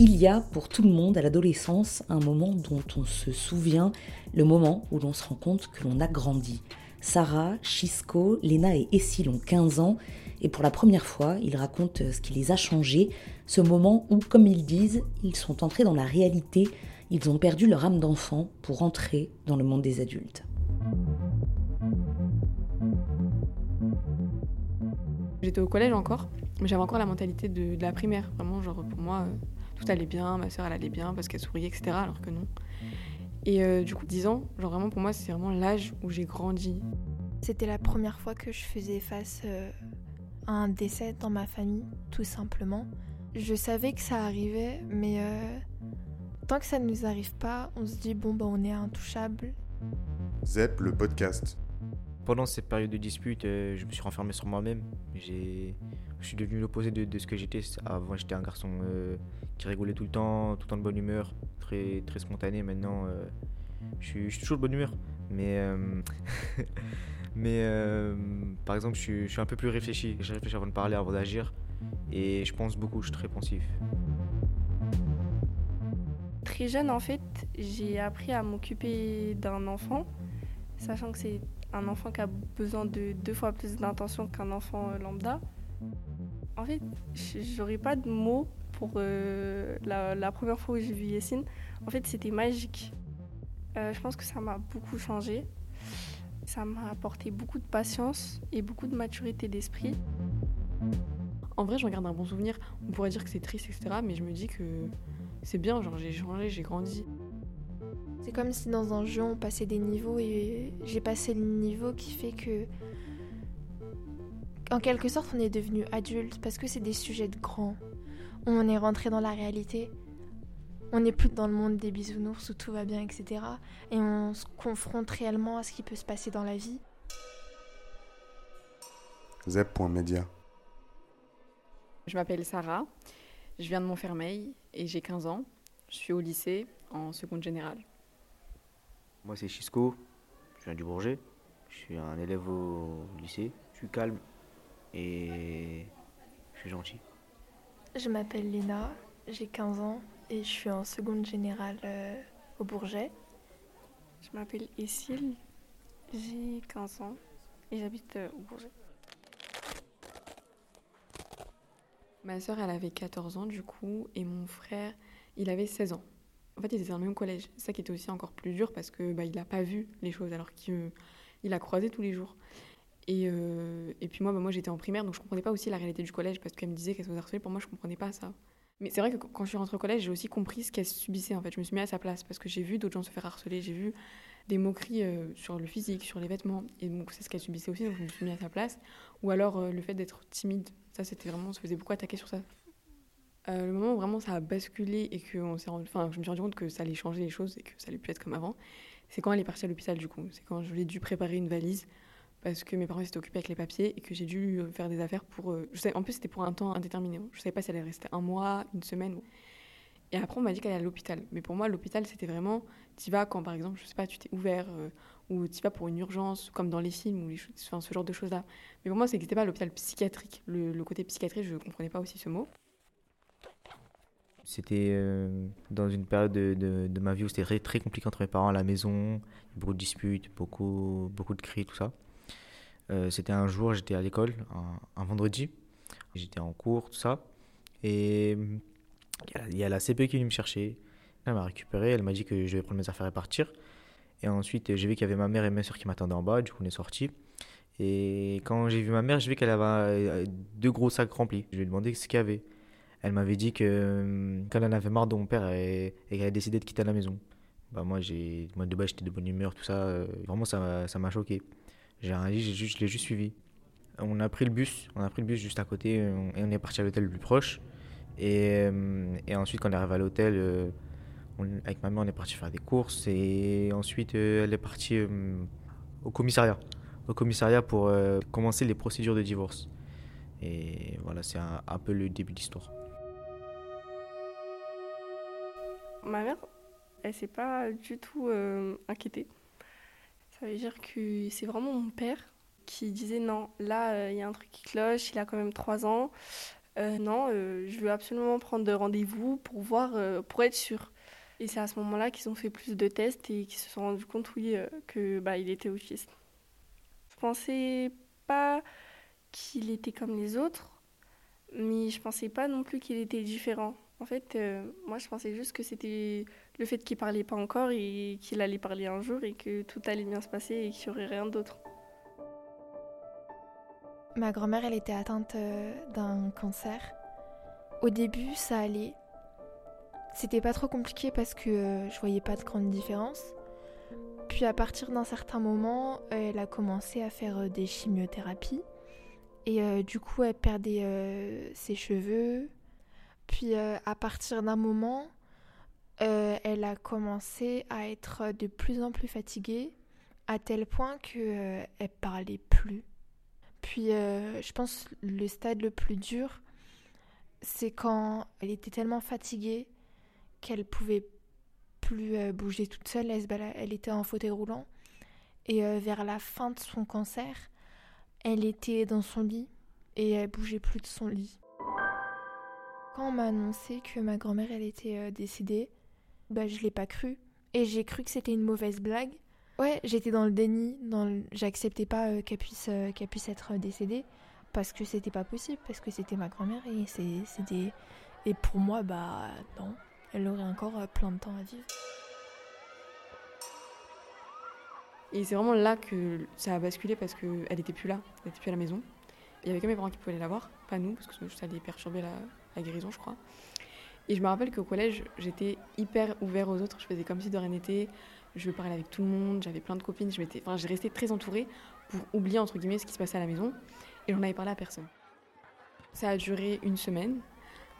Il y a pour tout le monde à l'adolescence un moment dont on se souvient, le moment où l'on se rend compte que l'on a grandi. Sarah, Chisco, Lena et Essil ont 15 ans et pour la première fois, ils racontent ce qui les a changés, ce moment où, comme ils disent, ils sont entrés dans la réalité, ils ont perdu leur âme d'enfant pour entrer dans le monde des adultes. J'étais au collège encore, mais j'avais encore la mentalité de, de, la primaire. Vraiment, genre pour moi, tout allait bien, ma soeur elle allait bien parce qu'elle souriait, etc. Alors que non. Et euh, du coup, 10 ans, genre vraiment pour moi, c'est vraiment l'âge où j'ai grandi. C'était la première fois que je faisais face euh, à un décès dans ma famille, tout simplement. Je savais que ça arrivait, mais euh, tant que ça ne nous arrive pas, on se dit bon, bah on est intouchable. ZEP, le podcast. Pendant cette période de dispute, je me suis renfermé sur moi-même. J'ai je suis devenu l'opposé de, ce que j'étais. Avant, j'étais un garçon euh, qui rigolait tout le temps, tout le temps de bonne humeur, très, très spontané. Maintenant, euh, je, suis, toujours de bonne humeur. Mais, euh, mais par exemple, je suis, un peu plus réfléchi. Je réfléchis avant de parler, avant d'agir. Et je pense beaucoup, je suis très pensif. Très jeune, en fait, j'ai appris à m'occuper d'un enfant, sachant que c'est un enfant qui a besoin de deux fois plus d'intention qu'un enfant lambda. En fait, j'aurais pas de mots pour euh, la, première fois où j'ai vu Yessine. En fait, c'était magique. Euh, je pense que ça m'a beaucoup changé. Ça m'a apporté beaucoup de patience et beaucoup de maturité d'esprit. En vrai, je regarde un bon souvenir. On pourrait dire que c'est triste, etc. Mais je me dis que c'est bien, genre j'ai changé, j'ai grandi. C'est comme si dans un jeu on passait des niveaux et j'ai passé le niveau qui fait que en quelque sorte, on est devenu adulte parce que c'est des sujets de grands. On est rentré dans la réalité. On n'est plus dans le monde des bisounours où tout va bien, etc. Et on se confronte réellement à ce qui peut se passer dans la vie. Zep.media. Je m'appelle Sarah, je viens de Montfermeil et j'ai 15 ans. Je suis au lycée en seconde générale. Moi c'est Chisco, je viens du Bourget. Je suis un élève au lycée. Je suis calme, et je suis gentil. Je m'appelle Lina, j'ai 15 ans et je suis en seconde générale euh, au Bourget. Je m'appelle Essil, j'ai 15 ans et j'habite euh, au Bourget. Ma soeur, elle avait 14 ans du coup et mon frère, il avait 16 ans. En fait, ils étaient dans le même collège. C'est ça qui était aussi encore plus dur parce que bah, il n'a pas vu les choses alors qu'il a croisé tous les jours. Et, euh, et puis moi, bah, moi j'étais en primaire, donc je comprenais pas aussi la réalité du collège parce qu'elle me disait qu'elle se faisait harceler. Pour moi, je comprenais pas ça. Mais c'est vrai que quand je suis rentrée au collège, j'ai aussi compris ce qu'elle subissait en fait. Je me suis mis à sa place parce que j'ai vu d'autres gens se faire harceler, j'ai vu des moqueries euh, sur le physique, sur les vêtements. Et donc c'est ce qu'elle subissait aussi, donc je me suis mis à sa place. Ou alors euh, le fait d'être timide, ça c'était vraiment, on se faisait beaucoup attaquer sur ça. le moment où vraiment ça a basculé et que on rendu, je me suis rendu compte que ça allait changer les choses et que ça allait plus être comme avant, c'est quand elle est partie à l'hôpital du coup. C'est quand je lui ai dû préparer une valise parce que mes parents s'étaient occupés avec les papiers et que j'ai dû euh, faire des affaires pour. Euh, en plus, c'était pour un temps indéterminé. Je ne savais pas si elle allait rester un mois, une semaine. Et après, on m'a dit qu'elle allait à l'hôpital. Mais pour moi, l'hôpital, c'était vraiment. Tu vas quand, par exemple, je sais pas, tu t'es ouvert euh, ou tu vas pour une urgence, comme dans les films ou ce genre de choses-là. Mais pour moi, ça n'existait pas l'hôpital psychiatrique. Le, côté psychiatrique, je ne comprenais pas aussi ce mot. C'était dans une période de, de, ma vie où c'était très, très compliqué entre mes parents à la maison, beaucoup de disputes, beaucoup, beaucoup de cris, tout ça. Euh, c'était un jour, j'étais à l'école, un, vendredi. J'étais en cours, tout ça. Et il y, a la CP qui est venue me chercher. Elle m'a récupéré, elle m'a dit que je devais prendre mes affaires et partir. Et ensuite, j'ai vu qu'il y avait ma mère et ma soeur qui m'attendaient en bas, du coup, on est sortis. Et quand j'ai vu ma mère, j'ai vu qu'elle avait euh, deux gros sacs remplis. Je lui ai demandé ce qu'il y avait. Elle m'avait dit que euh, quand elle en avait marre de mon père et, qu'elle a décidé de quitter la maison. Bah moi, moi de base, j'étais de bonne humeur, tout ça. vraiment, ça, ça m'a choqué. J'ai rien dit, je l'ai juste suivi. On a pris le bus, on a pris le bus juste à côté et on est parti à l'hôtel le plus proche. Et, euh, ensuite, quand on est arrivé à l'hôtel, euh, avec ma mère, on est parti faire des courses. Et ensuite, euh, elle est partie au commissariat. Au commissariat pour commencer les procédures de divorce. Et voilà, c'est un, un, peu le début de l'histoire. Ma mère, elle s'est pas du tout inquiétée. Ça veut dire que c'est vraiment mon père qui disait non, là, euh, il y a un truc qui cloche, il a quand même 3 ans, Euh, non, euh, je veux absolument prendre de rendez-vous pour voir, pour être sûr. Et c'est à ce moment-là qu'ils ont fait plus de tests et qu'ils se sont rendus compte, oui, que bah, il était autiste. Je pensais pas qu'il était comme les autres, mais je pensais pas non plus qu'il était différent. En fait, moi, je pensais juste que c'était le fait qu'il parlait pas encore et qu'il allait parler un jour et que tout allait bien se passer et qu'il y aurait rien d'autre. Ma grand-mère, elle était atteinte euh, d'un cancer. Au début, ça allait. C'était pas trop compliqué parce que euh, je voyais pas de grande différence. Puis à partir d'un certain moment, elle a commencé à faire euh, des chimiothérapies. Et du coup, elle perdait ses cheveux. Puis à partir d'un moment, euh, elle a commencé à être de plus en plus fatiguée, à tel point que euh, elle parlait plus. Puis euh, je pense le stade le plus dur, c'est quand elle était tellement fatiguée qu'elle pouvait plus euh, bouger toute seule. Elle, elle était en fauteuil roulant. Et vers la fin de son cancer, elle était dans son lit et elle bougeait plus de son lit. Quand on m'a annoncé que ma grand-mère elle était décédée, bah je l'ai pas cru et j'ai cru que c'était une mauvaise blague. Ouais, j'étais dans le déni, dans j'acceptais pas euh, qu'elle puisse euh, qu'elle puisse être euh, décédée parce que c'était pas possible parce que c'était ma grand-mère et c'était et pour moi bah non, elle aurait encore plein de temps à vivre. Et c'est vraiment là que ça a basculé parce qu'elle n'était plus là, elle n'était plus à la maison. Il y avait que mes parents qui pouvaient la voir, pas nous, parce que ça allait perturber la guérison, je crois. Et je me rappelle qu'au collège, j'étais hyper ouvert aux autres, je faisais comme si de rien n'était, je parlais avec tout le monde, j'avais plein de copines, je m'étais, très entourée pour oublier, entre guillemets, ce qui se passait à la maison, et j'en avais parlé à personne. Ça a duré une semaine,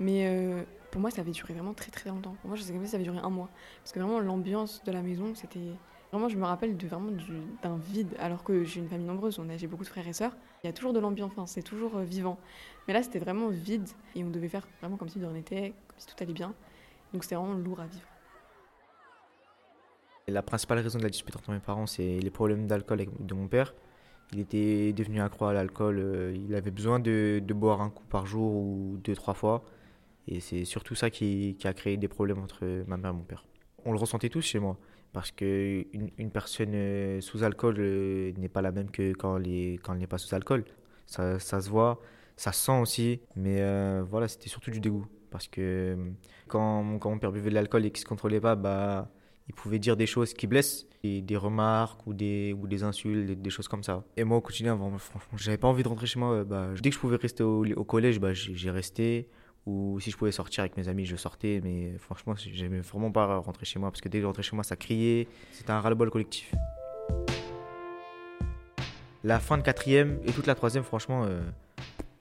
mais euh, pour moi, ça avait duré vraiment très très longtemps. Pour moi, je sais comme si ça avait duré un mois. Parce que vraiment, l'ambiance de la maison, c'était Vraiment, je me rappelle de, vraiment du- d'un vide, alors que j'ai une famille nombreuse, on a, j'ai beaucoup de frères et sœurs. Il y a toujours de l'ambiance, enfin, c'est toujours euh, vivant. Mais là, c'était vraiment vide et on devait faire vraiment comme si n'était, comme si tout allait bien. Donc c'était vraiment lourd à vivre. La principale raison de la dispute entre mes parents, c'est les problèmes d'alcool de mon père. Il était devenu accro à l'alcool. euh, Il avait besoin de, boire un coup par jour ou deux, trois fois. Et c'est surtout ça qui, a créé des problèmes entre ma mère et mon père. On le ressentait tous chez moi. Parce qu'une une personne euh, sous alcool euh, n'est pas la même que quand elle n'est pas sous alcool. Ça, se voit, ça se sent aussi. Mais voilà, c'était surtout du dégoût. Parce que euh, quand, quand mon père buvait de l'alcool et qu'il ne se contrôlait pas, bah, il pouvait dire des choses qui blessent, des remarques ou des, ou des insultes, des, choses comme ça. Et moi, au quotidien, vraiment, franchement, j'avais pas envie de rentrer chez moi. Bah, dès que je pouvais rester au, collège, bah, j'ai resté. Ou si je pouvais sortir avec mes amis, je sortais. Mais franchement, j'aimais vraiment pas rentrer chez moi parce que dès que je rentrais chez moi, ça criait. C'était un ras-le-bol collectif. La fin de quatrième et toute la troisième, franchement, euh,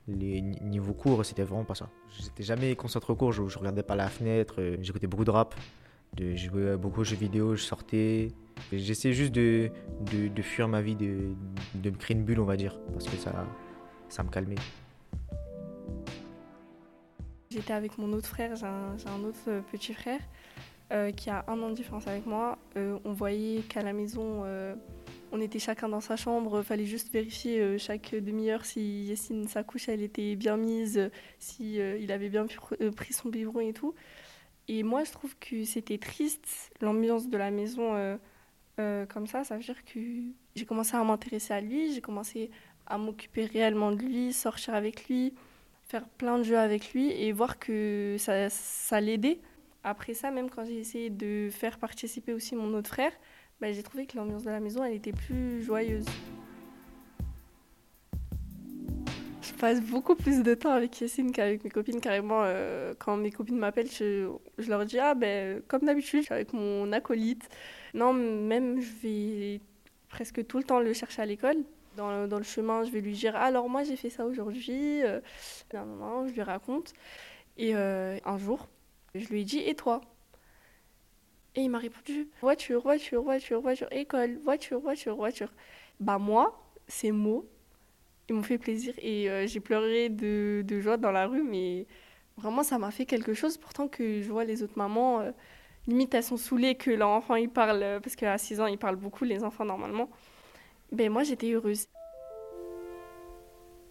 les ni- niveaux cours, c'était vraiment pas ça. J'étais jamais concentré au cours, je, regardais pas la fenêtre, euh, j'écoutais beaucoup de rap, je jouais beaucoup aux jeux vidéo, je sortais. J'essayais juste de, de, fuir ma vie, de, de me créer une bulle, on va dire, parce que ça, ça me calmait. J'étais avec mon autre frère, j'ai un, autre euh, petit frère euh, qui a un an de différence avec moi. On voyait qu'à la maison, on était chacun dans sa chambre. Fallait juste vérifier euh, chaque demi-heure si sa couche, elle était bien mise, si euh, il avait bien euh, pris son biberon et tout. Et moi, je trouve que c'était triste, l'ambiance de la maison comme ça. Ça veut dire que j'ai commencé à m'intéresser à lui, j'ai commencé à m'occuper réellement de lui, sortir avec lui faire plein de jeux avec lui et voir que ça, ça l'aidait. Après ça, même quand j'ai essayé de faire participer aussi mon autre frère, bah, j'ai trouvé que l'ambiance de la maison, elle était plus joyeuse. Je passe beaucoup plus de temps avec Yacine qu'avec mes copines. Carrément, euh, quand mes copines m'appellent, je, leur dis Ah, ben, comme d'habitude, je suis avec mon acolyte. Non, même, je vais presque tout le temps le chercher à l'école. Dans, dans le chemin, je vais lui dire Alors, moi, j'ai fait ça aujourd'hui. Euh, non, non, je lui raconte. Et euh, un jour, je lui ai dit Et toi? Et il m'a répondu Voiture, voiture, voiture, voiture, école, voiture, voiture, voiture. Bah, moi, ces mots, ils m'ont fait plaisir et euh, j'ai pleuré de, de joie dans la rue, mais vraiment, ça m'a fait quelque chose. Pourtant, que je vois les autres mamans, euh, limite, elles sont saoulées que leur enfant, il parle, euh, parce qu'à 6 ans, ils parlent beaucoup, les enfants, normalement. Ben, moi, j'étais heureuse.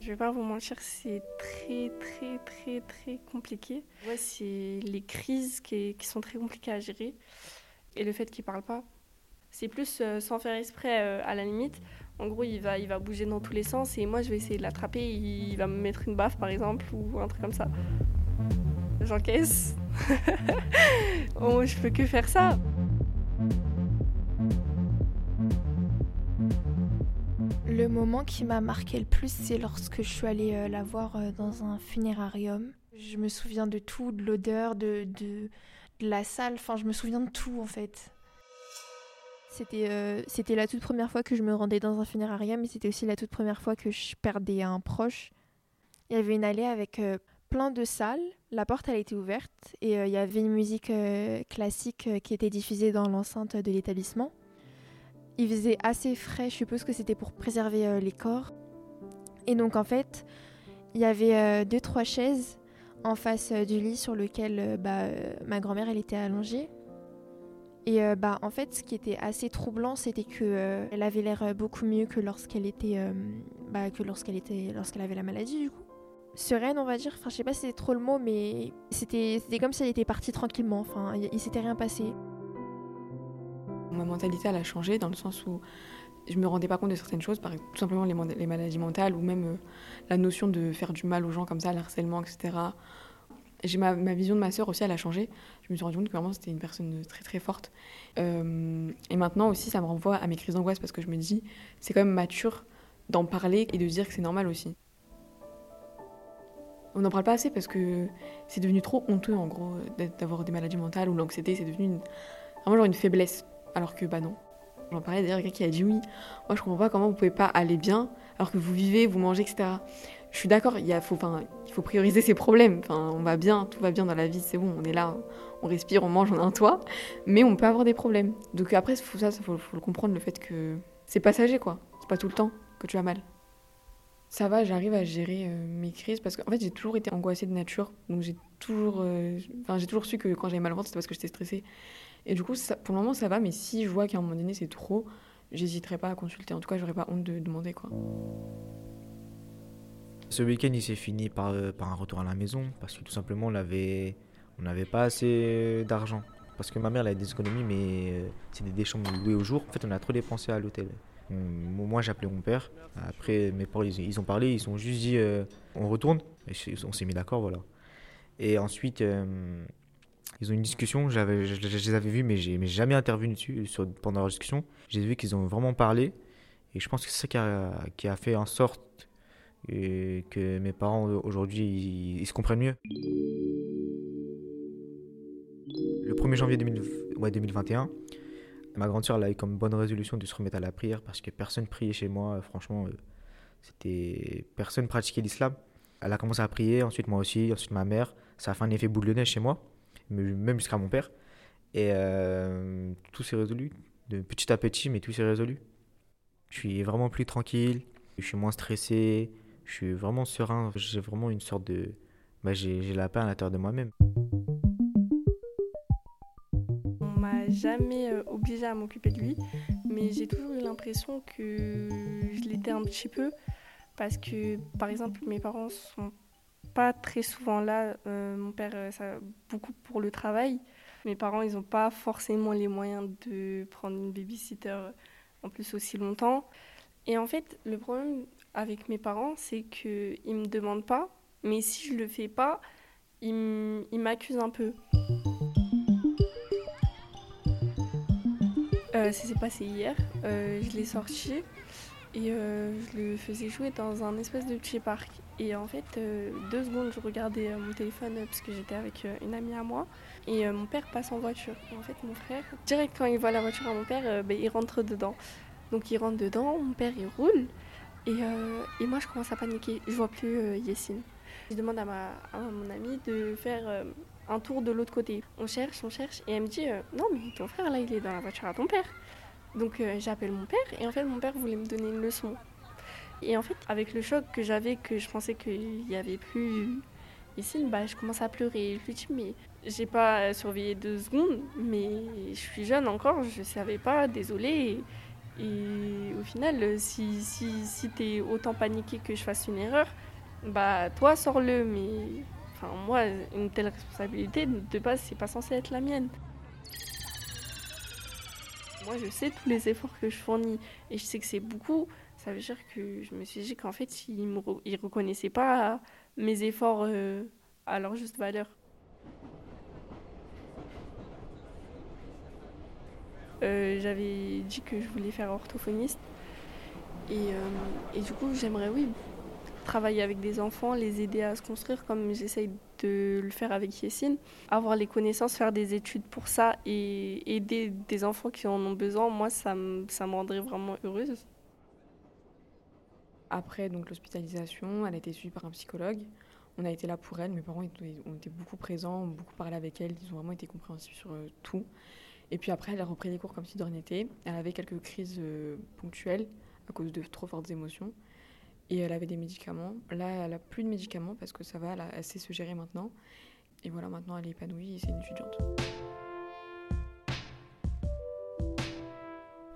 Je vais pas vous mentir, c'est très très très très compliqué. C'est les crises qui, qui, sont très compliquées à gérer et le fait qu'il parle pas. C'est plus euh, sans faire exprès euh, à la limite. En gros, il va, il va bouger dans tous les sens et moi je vais essayer de l'attraper. Il va me mettre une baffe par exemple ou un truc comme ça. J'encaisse. oh, je peux que faire ça. Le moment qui m'a marqué le plus, c'est lorsque je suis allée euh, la voir euh, dans un funérarium. Je me souviens de tout, de l'odeur, de, de, la salle, enfin je me souviens de tout en fait. C'était euh, c'était la toute première fois que je me rendais dans un funérarium et c'était aussi la toute première fois que je perdais un proche. Il y avait une allée avec plein de salles, la porte elle était ouverte et il y avait une musique classique qui était diffusée dans l'enceinte de l'établissement. Il faisait assez frais, je suppose que c'était pour préserver euh, les corps. Et donc en fait, il y avait euh, deux trois chaises en face euh, du lit sur lequel bah, ma grand-mère elle était allongée. Et bah en fait, ce qui était assez troublant, c'était que elle avait l'air beaucoup mieux que lorsqu'elle était bah, que lorsqu'elle était lorsqu'elle avait la maladie du coup. Sereine, on va dire. Enfin, je sais pas si c'est trop le mot, mais c'était c'était comme si elle était partie tranquillement. Enfin, il, il s'était rien passé. Ma mentalité, elle a changé dans le sens où je me rendais pas compte de certaines choses, par tout simplement les, maladies mentales ou même euh, la notion de faire du mal aux gens comme ça, l'harcèlement, etc. J'ai ma, vision de ma sœur aussi, elle a changé. Je me suis rendu compte que vraiment c'était une personne très très forte. Euh, et maintenant aussi, ça me renvoie à mes crises d'angoisse parce que je me dis, c'est quand même mature d'en parler et de dire que c'est normal aussi. On n'en parle pas assez parce que c'est devenu trop honteux en gros d'avoir des maladies mentales ou l'anxiété, c'est devenu vraiment genre une faiblesse. Alors que bah non. J'en parlais d'ailleurs, quelqu'un qui a dit oui. Moi, je comprends pas comment vous pouvez pas aller bien alors que vous vivez, vous mangez, etc. Je suis d'accord, il faut, prioriser ses problèmes. On va bien, tout va bien dans la vie, c'est bon, on est là, on respire, on mange, on a un toit. Mais on peut avoir des problèmes. Donc après, faut, ça, faut, faut le comprendre, le fait que c'est passager, quoi. C'est pas tout le temps que tu as mal. Ça va, j'arrive à gérer euh, mes crises parce qu'en fait, j'ai toujours été angoissée de nature. Donc j'ai toujours, euh, j'ai toujours su que quand j'avais mal au ventre, c'était parce que j'étais stressée. Et du coup, pour le moment, ça va, mais si je vois qu'à un moment donné, c'est trop, j'hésiterai pas à consulter. En tout cas, j'aurais pas honte de demander, quoi. Ce week-end, il s'est fini par, euh, par un retour à la maison, parce que tout simplement, on avait, on n'avait pas assez d'argent. Parce que ma mère, elle a des économies, mais euh, c'est des chambres louées au jour. En fait, on a trop dépensé à l'hôtel. Moi, j'ai appelé mon père. Après, mes parents, ils, ont parlé, ils ont juste dit euh, on retourne. Et on s'est mis d'accord, voilà. Et ensuite, ils ont une discussion, je, les avais vus, mais j'ai jamais intervenu dessus pendant leur discussion. J'ai vu qu'ils ont vraiment parlé, et je pense que c'est ça qui a, fait en sorte que mes parents aujourd'hui ils, se comprennent mieux. Le 1er janvier 2021, ma grande soeur a eu comme bonne résolution de se remettre à la prière parce que personne priait chez moi. Franchement, euh, c'était personne pratiquait l'islam. Elle a commencé à prier, ensuite moi aussi, ensuite ma mère. Ça a fait un effet boule de neige chez moi même jusqu'à mon père. Et euh, tout s'est résolu, de petit à petit, mais tout s'est résolu. Je suis vraiment plus tranquille, je suis moins stressé, je suis vraiment serein. J'ai vraiment une sorte de. Bah, j'ai la paix à l'intérieur de moi-même. On m'a jamais euh, obligé à m'occuper de lui, mais j'ai toujours eu l'impression que je l'étais un petit peu. Parce que, par exemple, mes parents sont pas très souvent là. Euh, mon père, euh, ça, beaucoup pour le travail. Mes parents, ils n'ont pas forcément les moyens de prendre une babysitter euh, en plus aussi longtemps. Et en fait, le problème avec mes parents, c'est qu'ils ne me demandent pas, mais si je le fais pas, ils m'accusent un peu. ça s'est passé hier. je l'ai sorti et je le faisais jouer dans un espèce de petit parc. Et en fait, euh, deux secondes, je regardais euh, mon téléphone euh, parce que j'étais avec une amie à moi. Et mon père passe en voiture. Et en fait, mon frère, direct quand il voit la voiture à mon père, ben, il rentre dedans. Donc il rentre dedans, mon père il roule. Et, et moi, je commence à paniquer. Je vois plus Yessine. Je demande à, ma, à mon amie de faire un tour de l'autre côté. On cherche, on cherche. Et elle me dit Non, mais ton frère là, il est dans la voiture à ton père. Donc j'appelle mon père. Et en fait, mon père voulait me donner une leçon. Et en fait, avec le choc que j'avais, que je pensais qu'il n'y avait plus ici, bah, je commence à pleurer. Je lui dis, mais j'ai pas surveillé deux secondes, mais je suis jeune encore, je savais pas, désolée. Et au final, si, si, si t'es autant paniqué que je fasse une erreur, bah toi sors-le, mais enfin moi, une telle responsabilité, de base, c'est pas censé être la mienne. Moi, je sais tous les efforts que je fournis et je sais que c'est beaucoup. Ça veut dire que je me suis dit qu'en fait, ils ne reconnaissaient pas mes efforts euh, à leur juste valeur. Euh, j'avais dit que je voulais faire orthophoniste. Et, euh, et du coup, j'aimerais, oui, travailler avec des enfants, les aider à se construire comme j'essaye de le faire avec Yessine. Avoir les connaissances, faire des études pour ça et aider des enfants qui en ont besoin, moi, ça me, ça me rendrait vraiment heureuse. Après donc l'hospitalisation, elle a été suivie par un psychologue. On a été là pour elle, mes parents ont été beaucoup présents, ont beaucoup parlé avec elle, ils ont vraiment été compréhensifs sur euh, tout. Et puis après, elle a repris les cours comme si de rien n'était. Elle avait quelques crises euh, ponctuelles à cause de trop fortes émotions. Et elle avait des médicaments. Là, elle n'a plus de médicaments parce que ça va, elle, sait se gérer maintenant. Et voilà, maintenant, elle est épanouie et c'est une étudiante.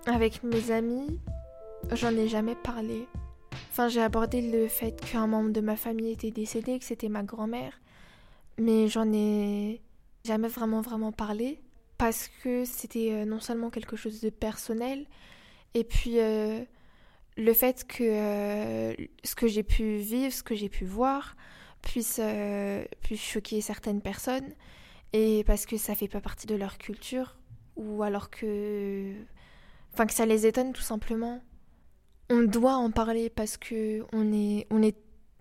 Avec mes amis, j'en ai jamais parlé. Enfin, j'ai abordé le fait qu'un membre de ma famille était décédé, que c'était ma grand-mère. Mais j'en ai jamais vraiment, vraiment parlé parce que c'était euh, non seulement quelque chose de personnel, et puis euh, le fait que euh, ce que j'ai pu vivre, ce que j'ai pu voir, puisse, puisse, choquer certaines personnes, et parce que ça fait pas partie de leur culture, ou alors que. Enfin, que ça les étonne tout simplement. On doit en parler parce que on est, on est,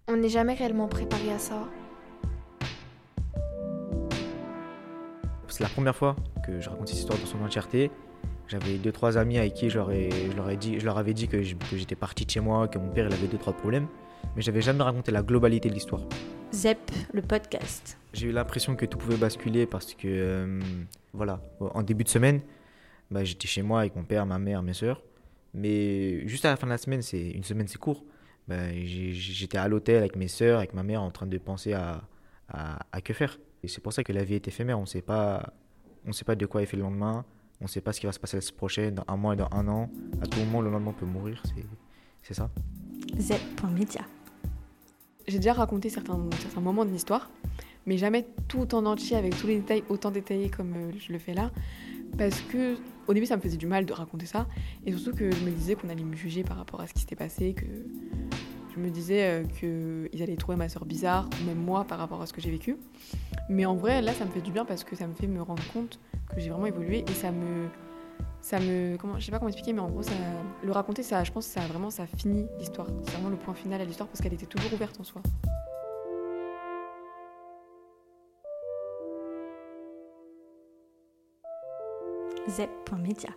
on n'est jamais réellement préparé à ça. C'est la première fois que je raconte cette histoire dans son entièreté. J'avais deux trois amis avec qui je leur, ai, dit, je leur avais dit que j'étais parti de chez moi, que mon père il avait deux trois problèmes, mais j'avais jamais raconté la globalité de l'histoire. Zep, le podcast. J'ai eu l'impression que tout pouvait basculer parce que, euh, voilà, en début de semaine, bah, j'étais chez moi avec mon père, ma mère, mes soeurs. Mais juste à la fin de la semaine, c'est une semaine c'est court. Bah, j'étais à l'hôtel avec mes soeurs, avec ma mère, en train de penser à, à, à que faire. Et c'est pour ça que la vie est éphémère. On ne sait pas, on sait pas de quoi est fait le lendemain. On ne sait pas ce qui va se passer la semaine prochaine, dans un mois et dans un an. À tout moment, le lendemain peut mourir. C'est ça. Z.media. J'ai déjà raconté certains, certains moments de l'histoire, mais jamais tout en entier avec tous les détails autant détaillés comme euh, je le fais là. Parce que au début, ça me faisait du mal de raconter ça. Et surtout que je me disais qu'on allait me juger par rapport à ce qui s'était passé, que je me disais euh, qu'ils allaient trouver ma soeur bizarre, ou même moi par rapport à ce que j'ai vécu. Mais en vrai, là, ça me fait du bien parce que ça me fait me rendre compte que j'ai vraiment évolué et ça me. Ça me. Comment, je sais pas comment expliquer, mais en gros, le raconter, ça, je pense que ça vraiment ça finit l'histoire. C'est vraiment le point final à l'histoire parce qu'elle était toujours ouverte en soi. Zep.media